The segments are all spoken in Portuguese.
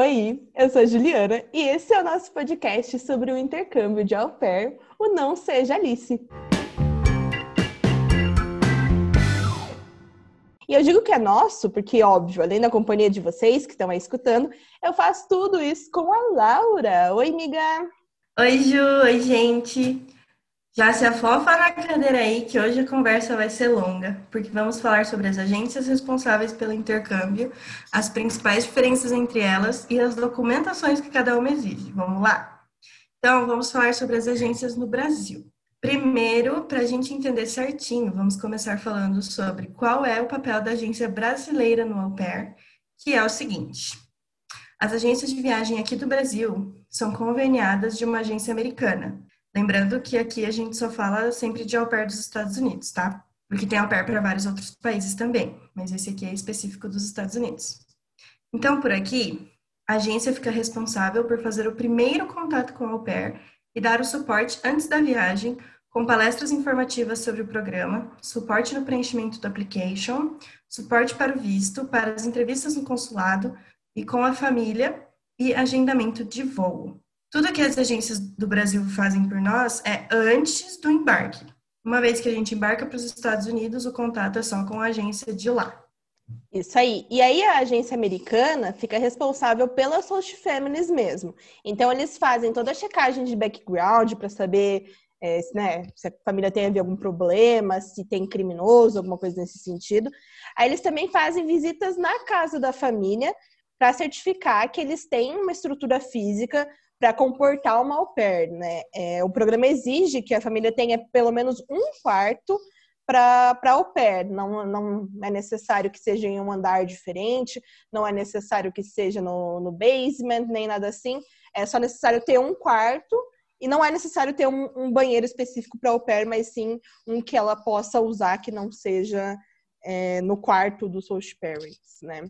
Oi, eu sou a Juliana e esse é o nosso podcast sobre o intercâmbio de au pair, o Não Seja Alice. E eu digo que é nosso, porque, óbvio, além da companhia de vocês que estão aí escutando, eu faço tudo isso com a Laura. Oi, amiga! Oi, Ju! Oi, gente! Já se afofa na cadeira aí que hoje a conversa vai ser longa, porque vamos falar sobre as agências responsáveis pelo intercâmbio, as principais diferenças entre elas e as documentações que cada uma exige. Vamos lá? Então, vamos falar sobre as agências no Brasil. Primeiro, para a gente entender certinho, vamos começar falando sobre qual é o papel da agência brasileira no au pair, que é o seguinte. As agências de viagem aqui do Brasil são conveniadas de uma agência americana. Lembrando que aqui a gente só fala sempre de au pair dos Estados Unidos, tá? Porque tem au pair para vários outros países também, mas esse aqui é específico dos Estados Unidos. Então, por aqui, a agência fica responsável por fazer o primeiro contato com o au pair e dar o suporte antes da viagem, com palestras informativas sobre o programa, suporte no preenchimento do application, suporte para o visto, para as entrevistas no consulado e com a família e agendamento de voo. Tudo que as agências do Brasil fazem por nós é antes do embarque. Uma vez que a gente embarca para os Estados Unidos, o contato é só com a agência de lá. Isso aí. E aí a agência americana fica responsável pelas host families mesmo. Então eles fazem toda a checagem de background para saber é, né, se a família tem algum problema, se tem criminoso, alguma coisa nesse sentido. Aí eles também fazem visitas na casa da família para certificar que eles têm uma estrutura física para comportar uma au pair, né? É, o programa exige que a família tenha pelo menos um quarto para au pair. Não, não é necessário que seja em um andar diferente, não é necessário que seja no, no basement, nem nada assim. É só necessário ter um quarto e não é necessário ter um, um banheiro específico para au pair, mas sim um que ela possa usar que não seja é, no quarto dos host parents, né?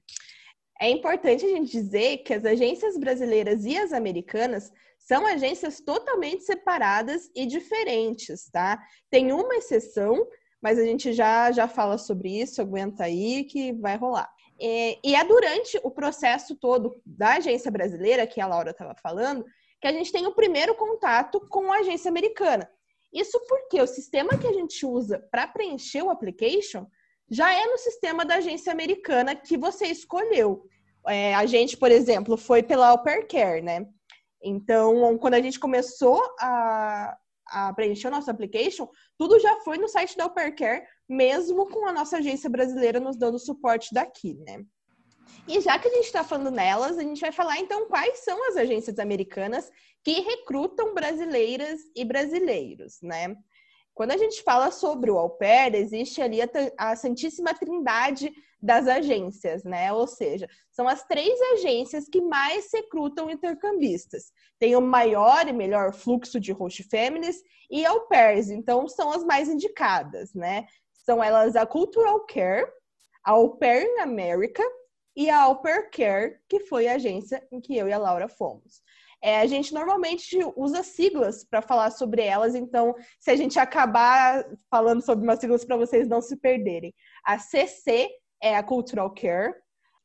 É importante a gente dizer que as agências brasileiras e as americanas são agências totalmente separadas e diferentes, tá? Tem uma exceção, mas a gente já, já fala sobre isso, aguenta aí que vai rolar. E, e é durante o processo todo da agência brasileira, que a Laura estava falando, que a gente tem o primeiro contato com a agência americana. Isso porque o sistema que a gente usa para preencher o application já é no sistema da agência americana que você escolheu. É, a gente, por exemplo, foi pela Au Pair Care, né? Então, quando a gente começou a, a preencher o nosso application, tudo já foi no site da Uppercare, mesmo com a nossa agência brasileira nos dando suporte daqui, né? E já que a gente está falando nelas, a gente vai falar então quais são as agências americanas que recrutam brasileiras e brasileiros, né? Quando a gente fala sobre o au pair, existe ali a, a Santíssima Trindade das agências, né? Ou seja, são as três agências que mais recrutam intercambistas. Tem o maior e melhor fluxo de host families e au pairs, então são as mais indicadas, né? São elas a Cultural Care, a Au Pair in America e a Au Pair Care, que foi a agência em que eu e a Laura fomos. É, a gente normalmente usa siglas para falar sobre elas, então se a gente acabar falando sobre umas siglas para vocês não se perderem. A CC é a Cultural Care,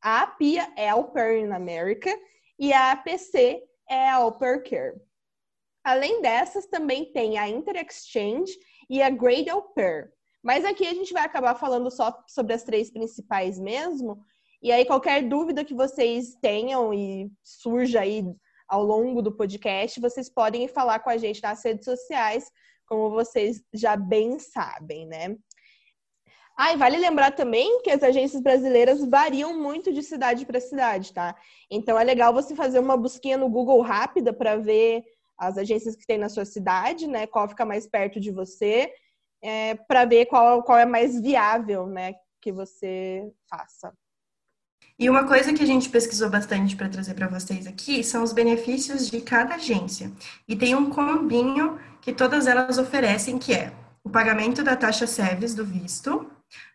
a APIA é a Au in America e a APC é a Au Pair Care. Além dessas, também tem a Inter-Exchange e a Grade Au Pair. Mas aqui a gente vai acabar falando só sobre as três principais mesmo. E aí, qualquer dúvida que vocês tenham e surja aí ao longo do podcast, vocês podem falar com a gente nas redes sociais, como vocês já bem sabem, né? Ah, e vale lembrar também que as agências brasileiras variam muito de cidade para cidade, tá? Então é legal você fazer uma busquinha no Google rápida para ver as agências que tem na sua cidade, né? Qual fica mais perto de você, é, para ver qual, qual é mais viável, né? Que você faça. E uma coisa que a gente pesquisou bastante para trazer para vocês aqui são os benefícios de cada agência. E tem um combinho que todas elas oferecem, que é o pagamento da taxa SEVES do visto,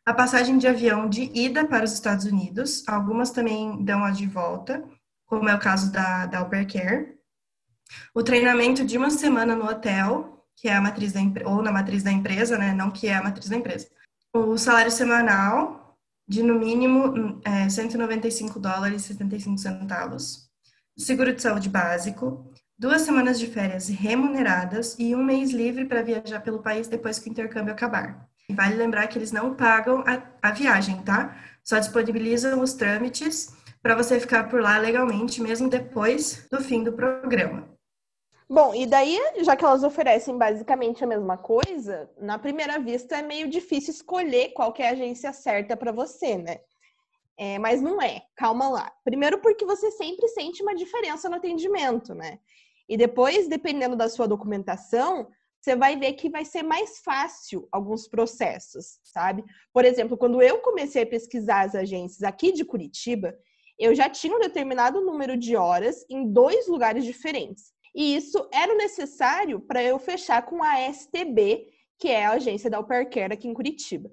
a passagem de avião de ida para os Estados Unidos, algumas também dão a de volta, como é o caso da, da o treinamento de uma semana no hotel, que é a matriz da ou na matriz da empresa, né, não que é a matriz da empresa, o salário semanal de no mínimo é, 195 dólares e 75 centavos, seguro de saúde básico, duas semanas de férias remuneradas e um mês livre para viajar pelo país depois que o intercâmbio acabar. E vale lembrar que eles não pagam a, a viagem, tá? Só disponibilizam os trâmites para você ficar por lá legalmente, mesmo depois do fim do programa. Bom, e daí, já que elas oferecem basicamente a mesma coisa, na primeira vista é meio difícil escolher qual é a agência certa para você, né? É, mas não é, calma lá. Primeiro porque você sempre sente uma diferença no atendimento, né? E depois, dependendo da sua documentação, você vai ver que vai ser mais fácil alguns processos, sabe? Por exemplo, quando eu comecei a pesquisar as agências aqui de Curitiba, eu já tinha um determinado número de horas em dois lugares diferentes. E isso era necessário para eu fechar com a STB, que é a agência da Au Care aqui em Curitiba.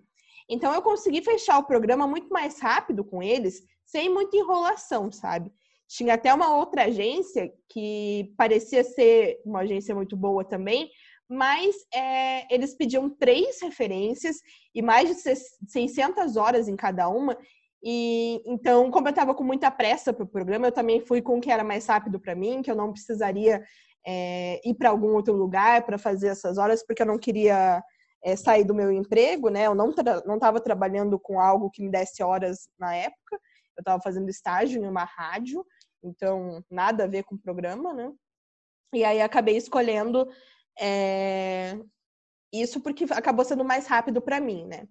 Então eu consegui fechar o programa muito mais rápido com eles, sem muita enrolação, sabe? Tinha até uma outra agência que parecia ser uma agência muito boa também, mas é, eles pediam três referências e mais de 600 horas em cada uma. E então, como eu estava com muita pressa para o programa, eu também fui com o que era mais rápido para mim, que eu não precisaria é, ir para algum outro lugar para fazer essas horas, porque eu não queria é, sair do meu emprego, né? Eu não não estava trabalhando com algo que me desse horas na época. Eu estava fazendo estágio em uma rádio, então nada a ver com o programa, né? E aí acabei escolhendo é, isso porque acabou sendo mais rápido para mim, né?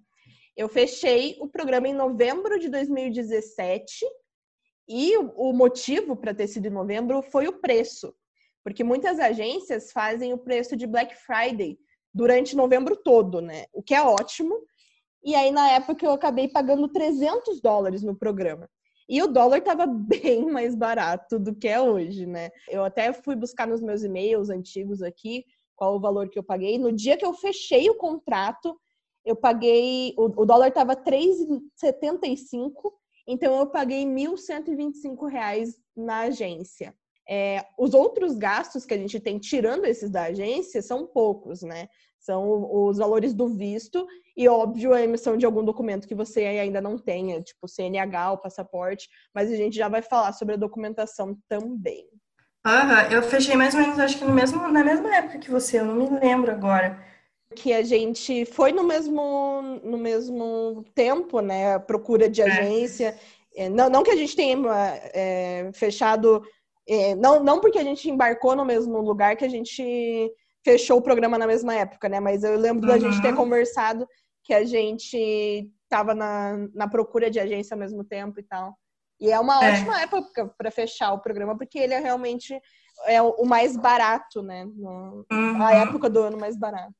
Eu fechei o programa em novembro de 2017 e o motivo para ter sido em novembro foi o preço, porque muitas agências fazem o preço de Black Friday durante novembro todo, né? O que é ótimo. E aí, na época, eu acabei pagando 300 dólares no programa. E o dólar estava bem mais barato do que é hoje, né? Eu até fui buscar nos meus e-mails antigos aqui qual o valor que eu paguei. No dia que eu fechei o contrato, eu paguei, o, o dólar estava 3,75, então eu paguei R$ 1.125 na agência. É, os outros gastos que a gente tem, tirando esses da agência, são poucos, né? São os valores do visto e, óbvio, a emissão de algum documento que você ainda não tenha, tipo CNH, o passaporte, mas a gente já vai falar sobre a documentação também. Aham, eu fechei mais ou menos, acho que no mesmo, na mesma época que você, eu não me lembro agora que a gente foi no mesmo, no mesmo tempo, né? Procura de é. agência. É. Não, não que a gente tenha é, fechado. É, não, não porque a gente embarcou no mesmo lugar que a gente fechou o programa na mesma época, né? Mas eu lembro uhum. da gente ter uhum. conversado que a gente estava na, na procura de agência ao mesmo tempo e tal. E é uma é. ótima época para fechar o programa, porque ele é realmente é o mais barato, né? No, uhum. A época do ano mais barato.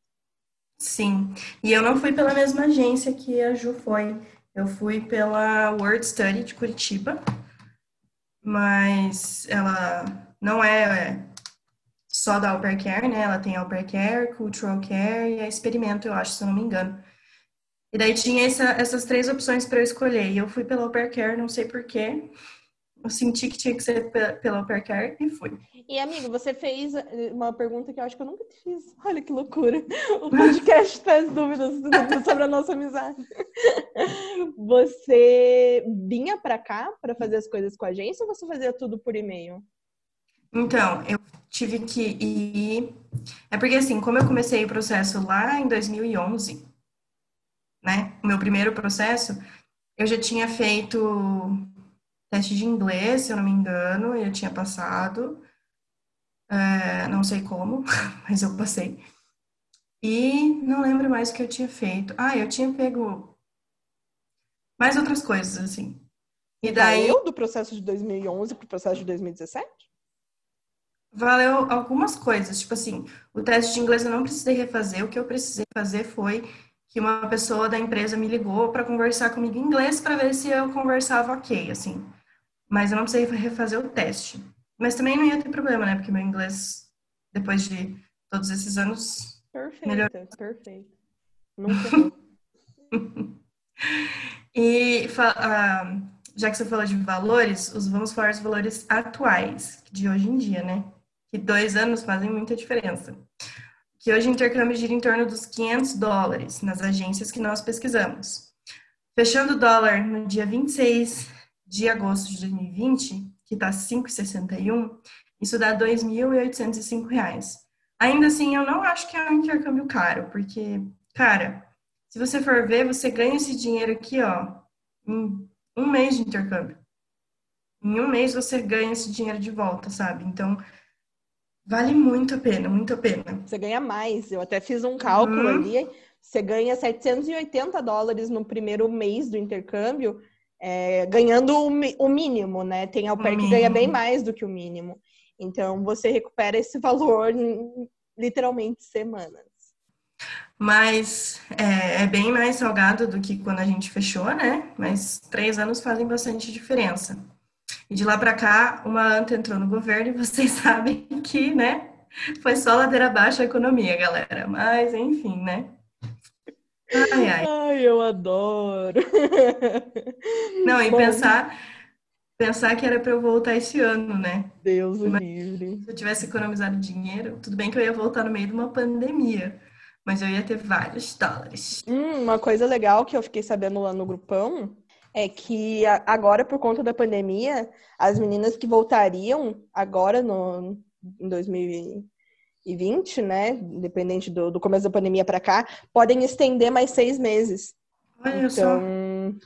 Sim, e eu não fui pela mesma agência que a Ju foi. Eu fui pela Word Study de Curitiba, mas ela não é só da Au Pair Care, né? Ela tem Au Pair Care, Cultural Care e a Experimento, eu acho, se eu não me engano. E daí tinha essa, essas três opções para eu escolher. E eu fui pela Au Pair Care, não sei porquê eu senti que tinha que ser pela Au Care e fui. E, amigo, você fez eh, uma pergunta que eu acho que eu nunca fiz. Olha que loucura. O podcast traz dúvidas sobre a nossa amizade. Você vinha para cá para fazer as coisas com a agência ou você fazia tudo por e-mail? Então, eu tive que ir. É porque, assim, como eu comecei o processo lá em 2011, né? O meu primeiro processo, eu já tinha feito teste de inglês, se eu não me engano, eu tinha passado. É, não sei como, mas eu passei. E não lembro mais o que eu tinha feito. Ah, eu tinha pego mais outras coisas, assim. E daí. Valeu do processo de 2011 para o processo de 2017? Valeu algumas coisas. Tipo assim, o teste de inglês eu não precisei refazer. O que eu precisei fazer foi que uma pessoa da empresa me ligou para conversar comigo em inglês para ver se eu conversava ok, assim. Mas eu não precisei refazer o teste. Mas também não ia ter problema, né? Porque meu inglês, depois de todos esses anos. Perfeito, melhor... perfeito. Nunca. e uh, já que você falou de valores, os, vamos falar dos valores atuais, de hoje em dia, né? Que dois anos fazem muita diferença. Que hoje o intercâmbio gira em torno dos 500 dólares nas agências que nós pesquisamos. Fechando o dólar no dia 26 de agosto de 2020, que que tá 5,61, isso dá R$ 2.805. Ainda assim, eu não acho que é um intercâmbio caro, porque, cara, se você for ver, você ganha esse dinheiro aqui, ó, em um mês de intercâmbio. Em um mês você ganha esse dinheiro de volta, sabe? Então, vale muito a pena, muito a pena. Você ganha mais. Eu até fiz um cálculo uhum. ali. Você ganha 780 dólares no primeiro mês do intercâmbio, é, ganhando o, o, mínimo, né? Tem au pair que ganha bem mais do que o mínimo. Então, você recupera esse valor em literalmente semanas. Mas é, é, bem mais salgado do que quando a gente fechou, né? Mas três anos fazem bastante diferença. E de lá para cá, uma anta entrou no governo e vocês sabem que, né? Foi só ladeira abaixo a economia, galera. Mas, enfim, né? Ai, ai. ai eu adoro. Não, e Bom, pensar pensar que era para eu voltar esse ano, né? Deus o livre. Se eu tivesse economizado dinheiro, tudo bem que eu ia voltar no meio de uma pandemia, mas eu ia ter vários dólares. Hum, uma coisa legal que eu fiquei sabendo lá no grupão é que agora, por conta da pandemia, as meninas que voltariam agora no, em 2020, né, independente do, do começo da pandemia para cá, podem estender mais seis meses. Olha então, só.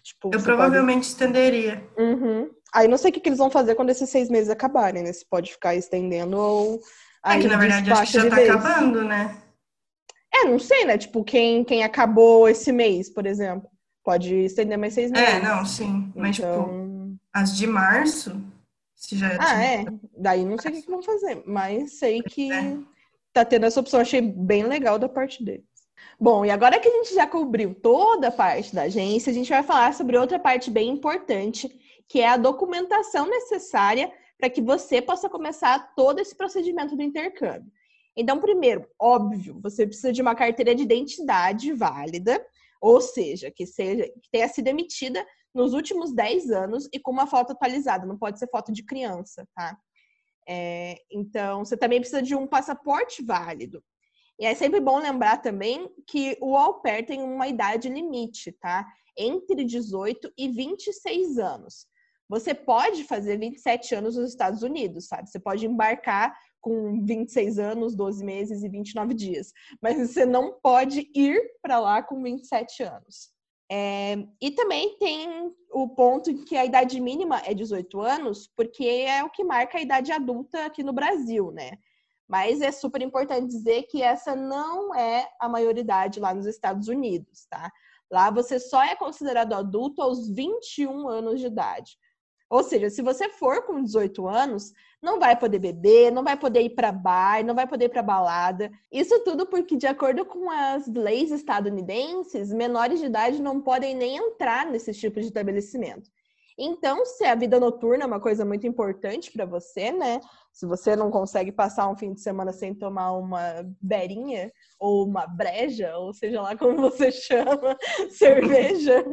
Tipo, eu provavelmente pode... estenderia. Uhum. Aí não sei o que, que, eles vão fazer quando esses seis meses acabarem, né? Se pode ficar estendendo ou. É que na verdade acho que já tá vez. acabando, né? É, não sei, né? Tipo, quem, quem acabou esse mês, por exemplo, pode estender mais seis é, meses. É, não, sim. Mas, tipo, então... tipo, as de março, se já. Ah, tinha... é. Daí não sei o que, que vão fazer, mas sei que é. Tá tendo essa opção. Achei bem legal da parte deles. Bom, e agora que a gente já cobriu toda a parte da agência, a gente vai falar sobre outra parte bem importante, que é a documentação necessária para que você possa começar todo esse procedimento do intercâmbio. Então, primeiro, óbvio, você precisa de uma carteira de identidade válida, ou seja, que seja que tenha sido emitida nos últimos 10 anos e com uma foto atualizada, não pode ser foto de criança, tá? É, então, você também precisa de um passaporte válido. E é sempre bom lembrar também que o au pair tem uma idade limite, tá? Entre 18 e 26 anos. Você pode fazer 27 anos nos Estados Unidos, sabe? Você pode embarcar com 26 anos, 12 meses e 29 dias, mas você não pode ir para lá com 27 anos. É, e também tem o ponto que a idade mínima é 18 anos, porque é o que marca a idade adulta aqui no Brasil, né? Mas é super importante dizer que essa não é a maioridade lá nos Estados Unidos, tá? Lá você só é considerado adulto aos 21 anos de idade. Ou seja, se você for com 18 anos, não vai poder beber, não vai poder ir para bar, não vai poder ir para balada. Isso tudo porque, de acordo com as leis estadunidenses, menores de idade não podem nem entrar nesses tipos de estabelecimento. Então, se a vida noturna é uma coisa muito importante para você, né? Se você não consegue passar um fim de semana sem tomar uma berinha ou uma breja, ou seja lá como você chama, cerveja,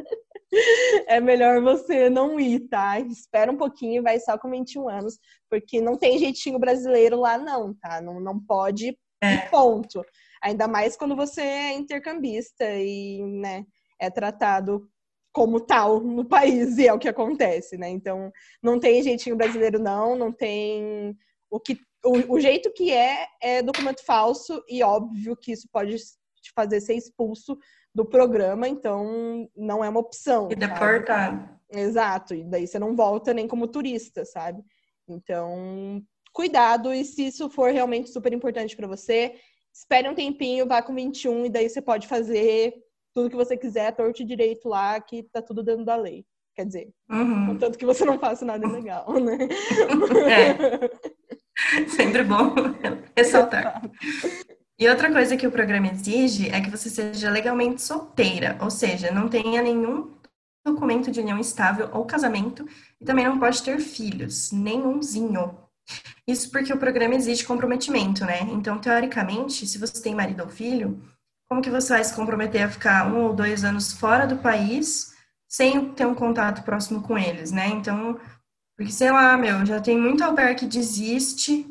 é melhor você não ir, tá? Espera um pouquinho, vai só com 21 anos, porque não tem jeitinho brasileiro lá, não, tá? Não, não pode, é. ponto. Ainda mais quando você é intercambista e, né, é tratado como tal no país, e é o que acontece, né? Então, não tem jeitinho brasileiro, não, não tem o que. O, o jeito que é é documento falso, e óbvio que isso pode te fazer ser expulso do programa, então não é uma opção. E deportado. Exato, e daí você não volta nem como turista, sabe? Então, cuidado, e se isso for realmente super importante para você, espere um tempinho, vá com 21 e daí você pode fazer tudo que você quiser, torto e direito lá, que tá tudo dentro da lei. Quer dizer, uhum. contanto que você não faça nada legal, né? É. Sempre bom ressaltar. E outra coisa que o programa exige é que você seja legalmente solteira, ou seja, não tenha nenhum documento de união estável ou casamento e também não pode ter filhos, nenhumzinho. Isso porque o programa exige comprometimento, né? Então, teoricamente, se você tem marido ou filho, como que você vai se comprometer a ficar um ou dois anos fora do país sem ter um contato próximo com eles, né? Então, porque sei lá, meu, já tem muito albergue que desiste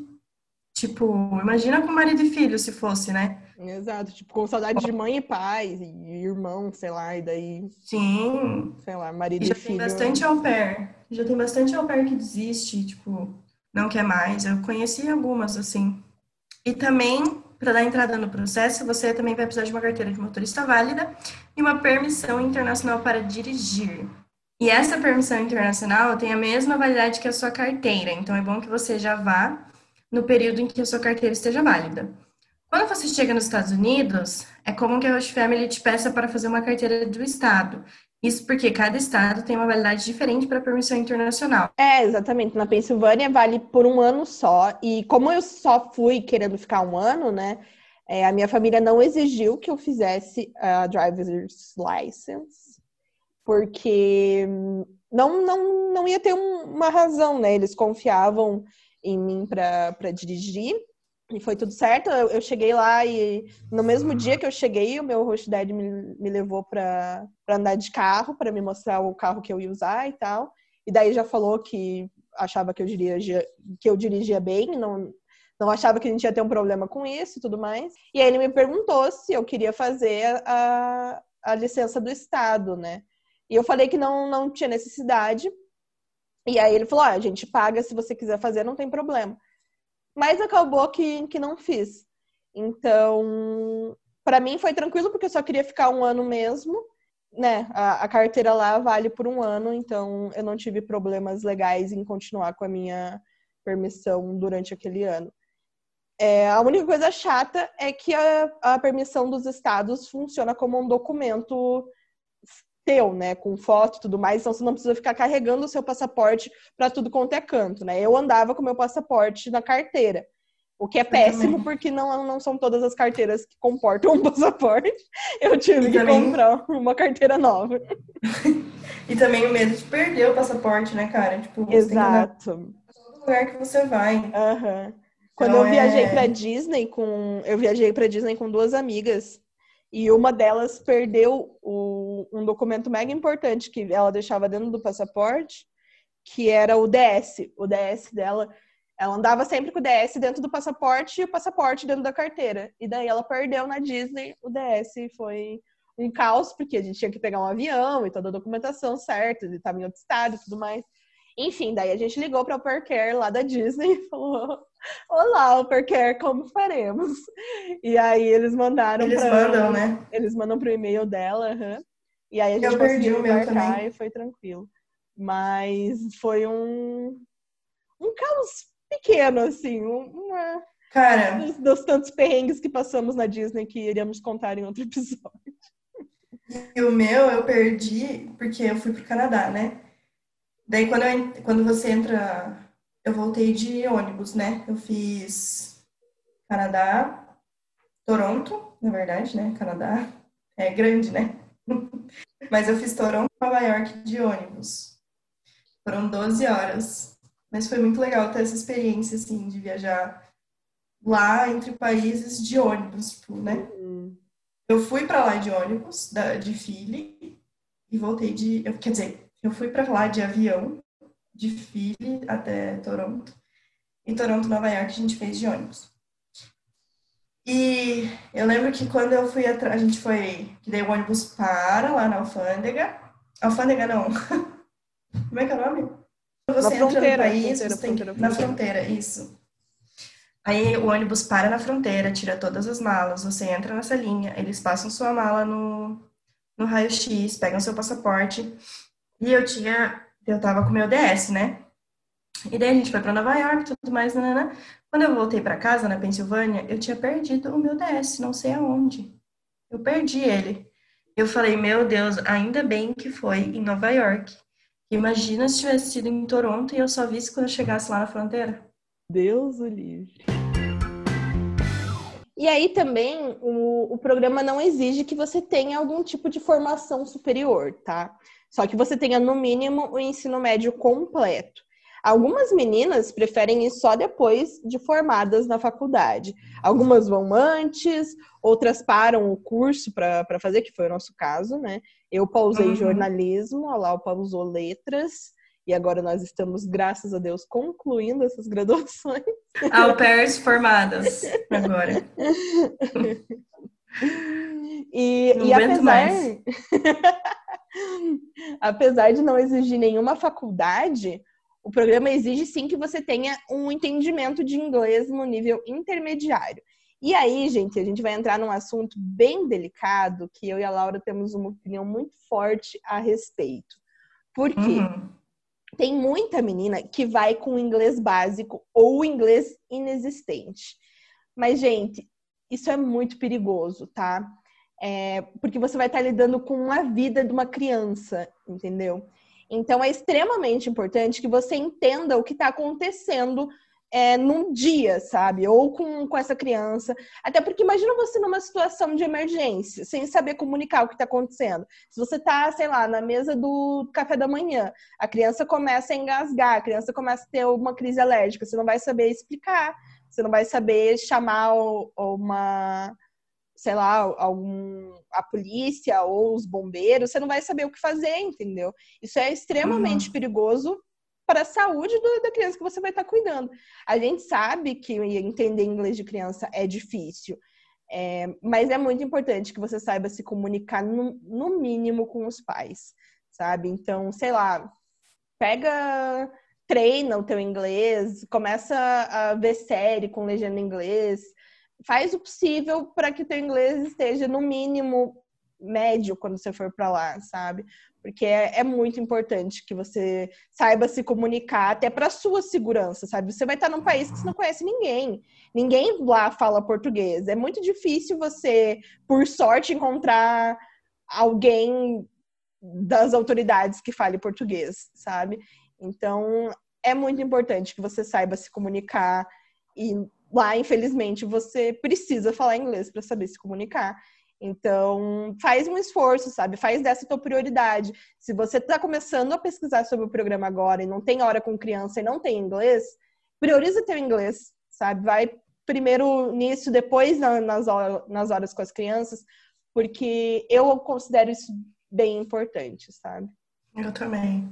Tipo, imagina com marido e filho se fosse, né? Exato, tipo, com saudade de mãe e pai, e irmão, sei lá, e daí. Sim. Sei lá, marido e já e filho. tem bastante au pair. Já tem bastante au pair que desiste, tipo, não quer mais. Eu conheci algumas, assim. E também, para dar entrada no processo, você também vai precisar de uma carteira de motorista válida e uma permissão internacional para dirigir. E essa permissão internacional tem a mesma validade que a sua carteira, então é bom que você já vá no período em que a sua carteira esteja válida. Quando você chega nos Estados Unidos, é comum que a Host Family te peça para fazer uma carteira do estado. Isso porque cada estado tem uma validade diferente para permissão internacional. É, exatamente. Na Pensilvânia vale por um ano só. E como eu só fui querendo ficar um ano, né? É, a minha família não exigiu que eu fizesse a driver's license, porque não, não, não ia ter um, uma razão, né? Eles confiavam em mim para dirigir. E foi tudo certo. Eu, eu, cheguei lá e no mesmo dia que eu cheguei, o meu host dad me, me levou para andar de carro, para me mostrar o carro que eu ia usar e tal. E daí já falou que achava que eu dirigia, que eu dirigia bem, não, não achava que a gente ia ter um problema com isso e tudo mais. E aí ele me perguntou se eu queria fazer a, a licença do Estado, né? E eu falei que não, não tinha necessidade. E aí ele falou: ah, a gente paga se você quiser fazer, não tem problema. Mas acabou que, que não fiz. Então, para mim foi tranquilo, porque eu só queria ficar um ano mesmo. Né, a, a, carteira lá vale por um ano, então eu não tive problemas legais em continuar com a minha permissão durante aquele ano. É, a única coisa chata é que a, a permissão dos estados funciona como um documento teu, né, com foto e tudo mais, então você não precisa ficar carregando o seu passaporte para tudo quanto é canto, né? Eu andava com meu passaporte na carteira, o que é péssimo porque não, não são todas as carteiras que comportam um passaporte. Eu tive e que também... comprar uma carteira nova. e também o medo de perder o passaporte, né, cara? Tipo, Exato. Todo lugar que você vai. Uhum. Quando então, eu viajei é... para Disney com, eu viajei para Disney com duas amigas e uma delas perdeu o, um documento mega importante que ela deixava dentro do passaporte, que era o DS. O DS dela, ela andava sempre com o DS dentro do passaporte e o passaporte dentro da carteira. E daí ela perdeu na Disney o DS foi um caos, porque a gente tinha que pegar um avião e toda a documentação certa, ele estava em outro estado e tudo mais. Enfim, daí a gente ligou para o Percare lá da Disney e falou: Olá, Percare, como faremos? E aí eles mandaram. Eles pra, mandam, né? Eles mandam pro e-mail dela, uhum, e aí a gente Eu conseguiu embarcar e foi tranquilo. Mas foi um, um caos pequeno, assim, uma. Cara. Dos, dos tantos perrengues que passamos na Disney que iríamos contar em outro episódio. E o meu eu perdi porque eu fui pro Canadá, né? Daí quando, eu, quando você entra, eu voltei de ônibus, né? Eu fiz Canadá, Toronto, na verdade, né? Canadá é grande, né? Mas eu fiz Toronto, Nova York de ônibus. Foram 12 horas. Mas foi muito legal ter essa experiência, assim, de viajar lá entre países de ônibus, tipo, né? Uhum. Eu fui para lá de ônibus, da, de Philly, e voltei de. Eu, quer dizer, eu fui para lá de avião, de Philly até Toronto. Em Toronto, Nova York, a gente fez de ônibus. E eu lembro que quando eu fui atrás, a gente foi, que daí o ônibus para lá na alfândega. Alfândega não. Como é que é o nome? Você na entra fronteira, no país, fronteira, tem na fronteira, isso. Aí o ônibus para na fronteira, tira todas as malas, você entra nessa linha, eles passam sua mala no, no raio-x, pegam seu passaporte, e eu tinha, eu tava com meu DS, né? E daí a gente foi para Nova York, tudo mais, nanana. Quando eu voltei para casa na Pensilvânia, eu tinha perdido o meu DS, não sei aonde. Eu perdi ele. Eu falei, meu Deus, ainda bem que foi em Nova York. Imagina se tivesse sido em Toronto e eu só visse quando eu chegasse lá na fronteira. Deus o livre. E aí também o, o programa não exige que você tenha algum tipo de formação superior, tá? Só que você tenha, no mínimo, o ensino médio completo. Algumas meninas preferem ir só depois de formadas na faculdade. Algumas vão antes, outras param o curso para fazer, que foi o nosso caso, né? Eu pausei uhum. jornalismo, a Lau pausou letras, e agora nós estamos, graças a Deus, concluindo essas graduações. Au pairs formadas agora. E, e apesar, apesar de não exigir nenhuma faculdade, o programa exige sim que você tenha um entendimento de inglês no nível intermediário. E aí, gente, a gente vai entrar num assunto bem delicado que eu e a Laura temos uma opinião muito forte a respeito. Porque uhum. tem muita menina que vai com inglês básico ou inglês inexistente. Mas, gente, isso é muito perigoso, tá? É, porque você vai estar lidando com a vida de uma criança, entendeu? Então é extremamente importante que você entenda o que está acontecendo é, num dia, sabe? Ou com, com essa criança. Até porque imagina você numa situação de emergência, sem saber comunicar o que está acontecendo. Se você está, sei lá, na mesa do café da manhã, a criança começa a engasgar, a criança começa a ter uma crise alérgica, você não vai saber explicar, você não vai saber chamar uma sei lá, algum, a polícia ou os bombeiros, você não vai saber o que fazer, entendeu? Isso é extremamente uhum. perigoso para a saúde do, da criança que você vai estar cuidando. A gente sabe que entender inglês de criança é difícil, é, mas é muito importante que você saiba se comunicar no, no mínimo com os pais, sabe? Então, sei lá, pega, treina o teu inglês, começa a ver série com legenda em inglês, faz o possível para que o teu inglês esteja no mínimo médio quando você for para lá, sabe? porque é, é, muito importante que você saiba se comunicar até para sua segurança, sabe? Você vai estar num país que você não conhece ninguém, ninguém lá fala português. É muito difícil você, por sorte, encontrar alguém das autoridades que fale português, sabe? Então é muito importante que você saiba se comunicar e lá, infelizmente, você precisa falar inglês para saber se comunicar. Então, faz um esforço, sabe? Faz dessa tua prioridade. Se você está começando a pesquisar sobre o programa agora e não tem hora com criança e não tem inglês, prioriza teu inglês, sabe? Vai primeiro nisso, depois nas, horas, nas horas com as crianças, porque eu considero isso bem importante, sabe? Eu também.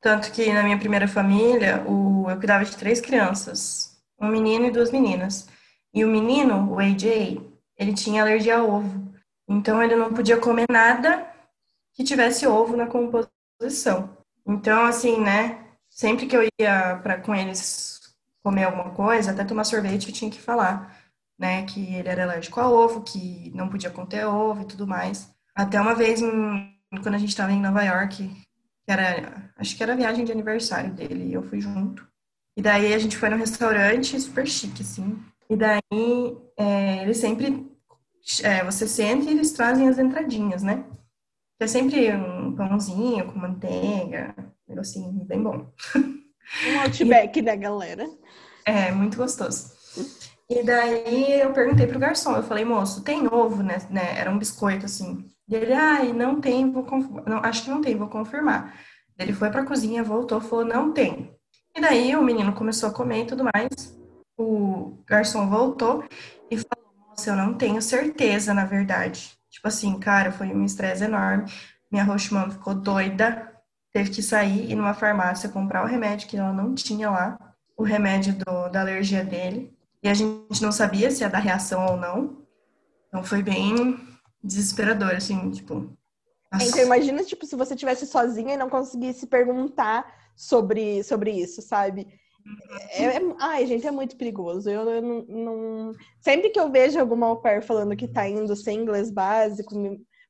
Tanto que na minha primeira família, o, eu cuidava de três crianças, um menino e duas meninas. E o menino, o AJ, ele tinha alergia a ovo. Então ele não podia comer nada que tivesse ovo na composição. Então, assim, né? Sempre que eu ia para com eles comer alguma coisa, até tomar sorvete, eu tinha que falar, né? Que ele era alérgico a ovo, que não podia conter ovo e tudo mais. Até uma vez, quando a gente estava em Nova York, que era, acho que era a viagem de aniversário dele, e eu fui junto. E daí a gente foi num restaurante super chique, assim. E daí é, ele sempre é, você sente e eles trazem as entradinhas, né? É sempre um pãozinho com manteiga, um negocinho bem bom. Um outback da galera. É, muito gostoso. E daí eu perguntei pro garçom, eu falei, moço, tem ovo, né? né? Era um biscoito, assim. E ele, ai, não tem, vou confirmar. Não, acho que não tem, vou confirmar. Ele foi pra cozinha, voltou, falou, não tem. E daí o menino começou a comer e tudo mais. O garçom voltou e falou, eu não tenho certeza, na verdade. Tipo assim, cara, foi um estresse enorme. Minha Rochman ficou doida, teve que sair e ir numa farmácia comprar o remédio que ela não tinha lá, o remédio do, da alergia dele. E a gente não sabia se ia dar reação ou não. Então foi bem desesperador, assim, tipo. Nossa. Então imagina, tipo, se você tivesse sozinha e não conseguisse perguntar sobre, sobre isso, sabe? É, é, ai, gente, é muito perigoso. Eu, eu não, não, Sempre que eu vejo alguma au pair falando que tá indo sem inglês básico,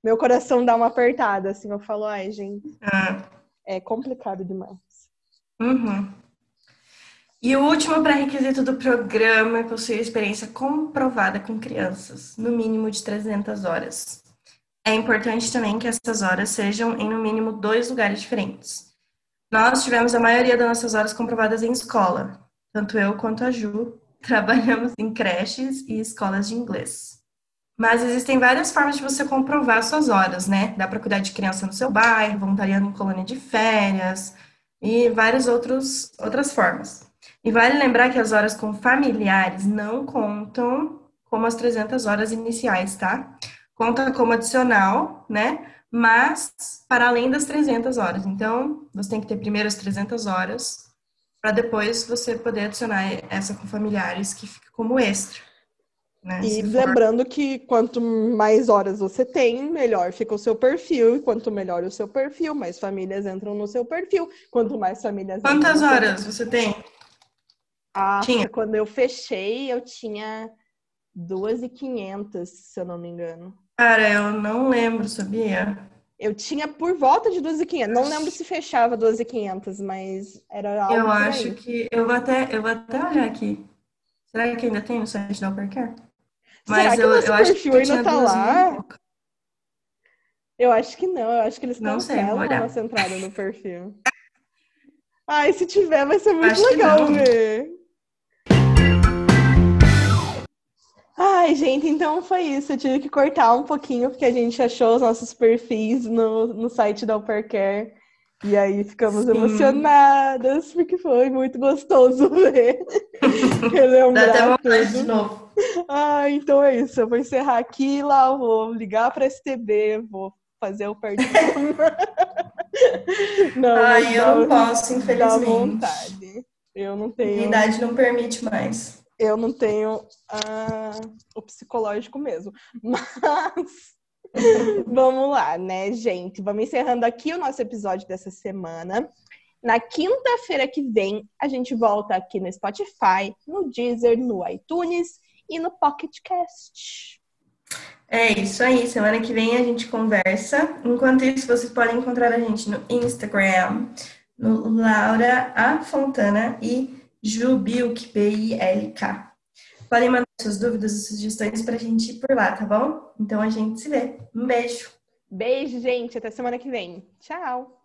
meu coração dá uma apertada, assim. Eu falo, ai, gente, é, é complicado demais. Uhum. E o último pré-requisito do programa é possuir experiência comprovada com crianças, no mínimo de 300 horas. É importante também que essas horas sejam em no mínimo dois lugares diferentes. Nós tivemos a maioria das nossas horas comprovadas em escola. Tanto eu quanto a Ju trabalhamos em creches e escolas de inglês. Mas existem várias formas de você comprovar suas horas, né? Dá para cuidar de criança no seu bairro, voluntariando em colônia de férias e várias outros, outras formas. E vale lembrar que as horas com familiares não contam como as 300 horas iniciais, tá? Conta como adicional, né? Mas para além das 300 horas. Então, você tem que ter primeiro as 300 horas para depois você poder adicionar essa com familiares que fica como extra. Né? E lembrando for... que quanto mais horas você tem, melhor fica o seu perfil. E quanto melhor o seu perfil, mais famílias entram no seu perfil. Quanto mais famílias Quantas horas você tem? Ah, tinha. quando eu fechei, eu tinha 2.500, se eu não me engano. Cara, eu não lembro, sabia? Eu tinha por volta de 2.500. Não lembro se fechava 12.500, mas era algo Eu acho que... Eu vou, até, eu vou até olhar aqui. Será que ainda tem no site da Uppercare? Mas Será que eu, eu acho que ainda tá lá? Eu acho que não. Eu acho que eles cancelam a nossa entrada no perfil. Ai, se tiver, vai ser muito acho legal ver. Ai, gente, então foi isso. Eu tive que cortar um pouquinho, porque a gente achou os nossos perfis no, no site da Uppercare. E aí ficamos Sim. emocionadas, porque foi muito gostoso ver. Dá até vontade de novo. Ah, então é isso. Eu vou encerrar aqui lá, vou ligar para a STB, vou fazer o perdido. não, Ai, eu não posso, infelizmente. Dá vontade. Eu não tenho. A idade não permite mais eu não tenho uh, o psicológico mesmo. Mas vamos lá, né, gente? Vamos encerrando aqui o nosso episódio dessa semana. Na quinta-feira que vem, a gente volta aqui no Spotify, no Deezer, no iTunes e no Pocket Cast. É isso aí. Semana que vem a gente conversa. Enquanto isso, vocês podem encontrar a gente no Instagram, no Laura A. Fontana e Jubilk, B-I-L-K. Podem mandar suas dúvidas e sugestões para a gente ir por lá, tá bom? Então a gente se vê. Um beijo. Beijo, gente. Até semana que vem. Tchau.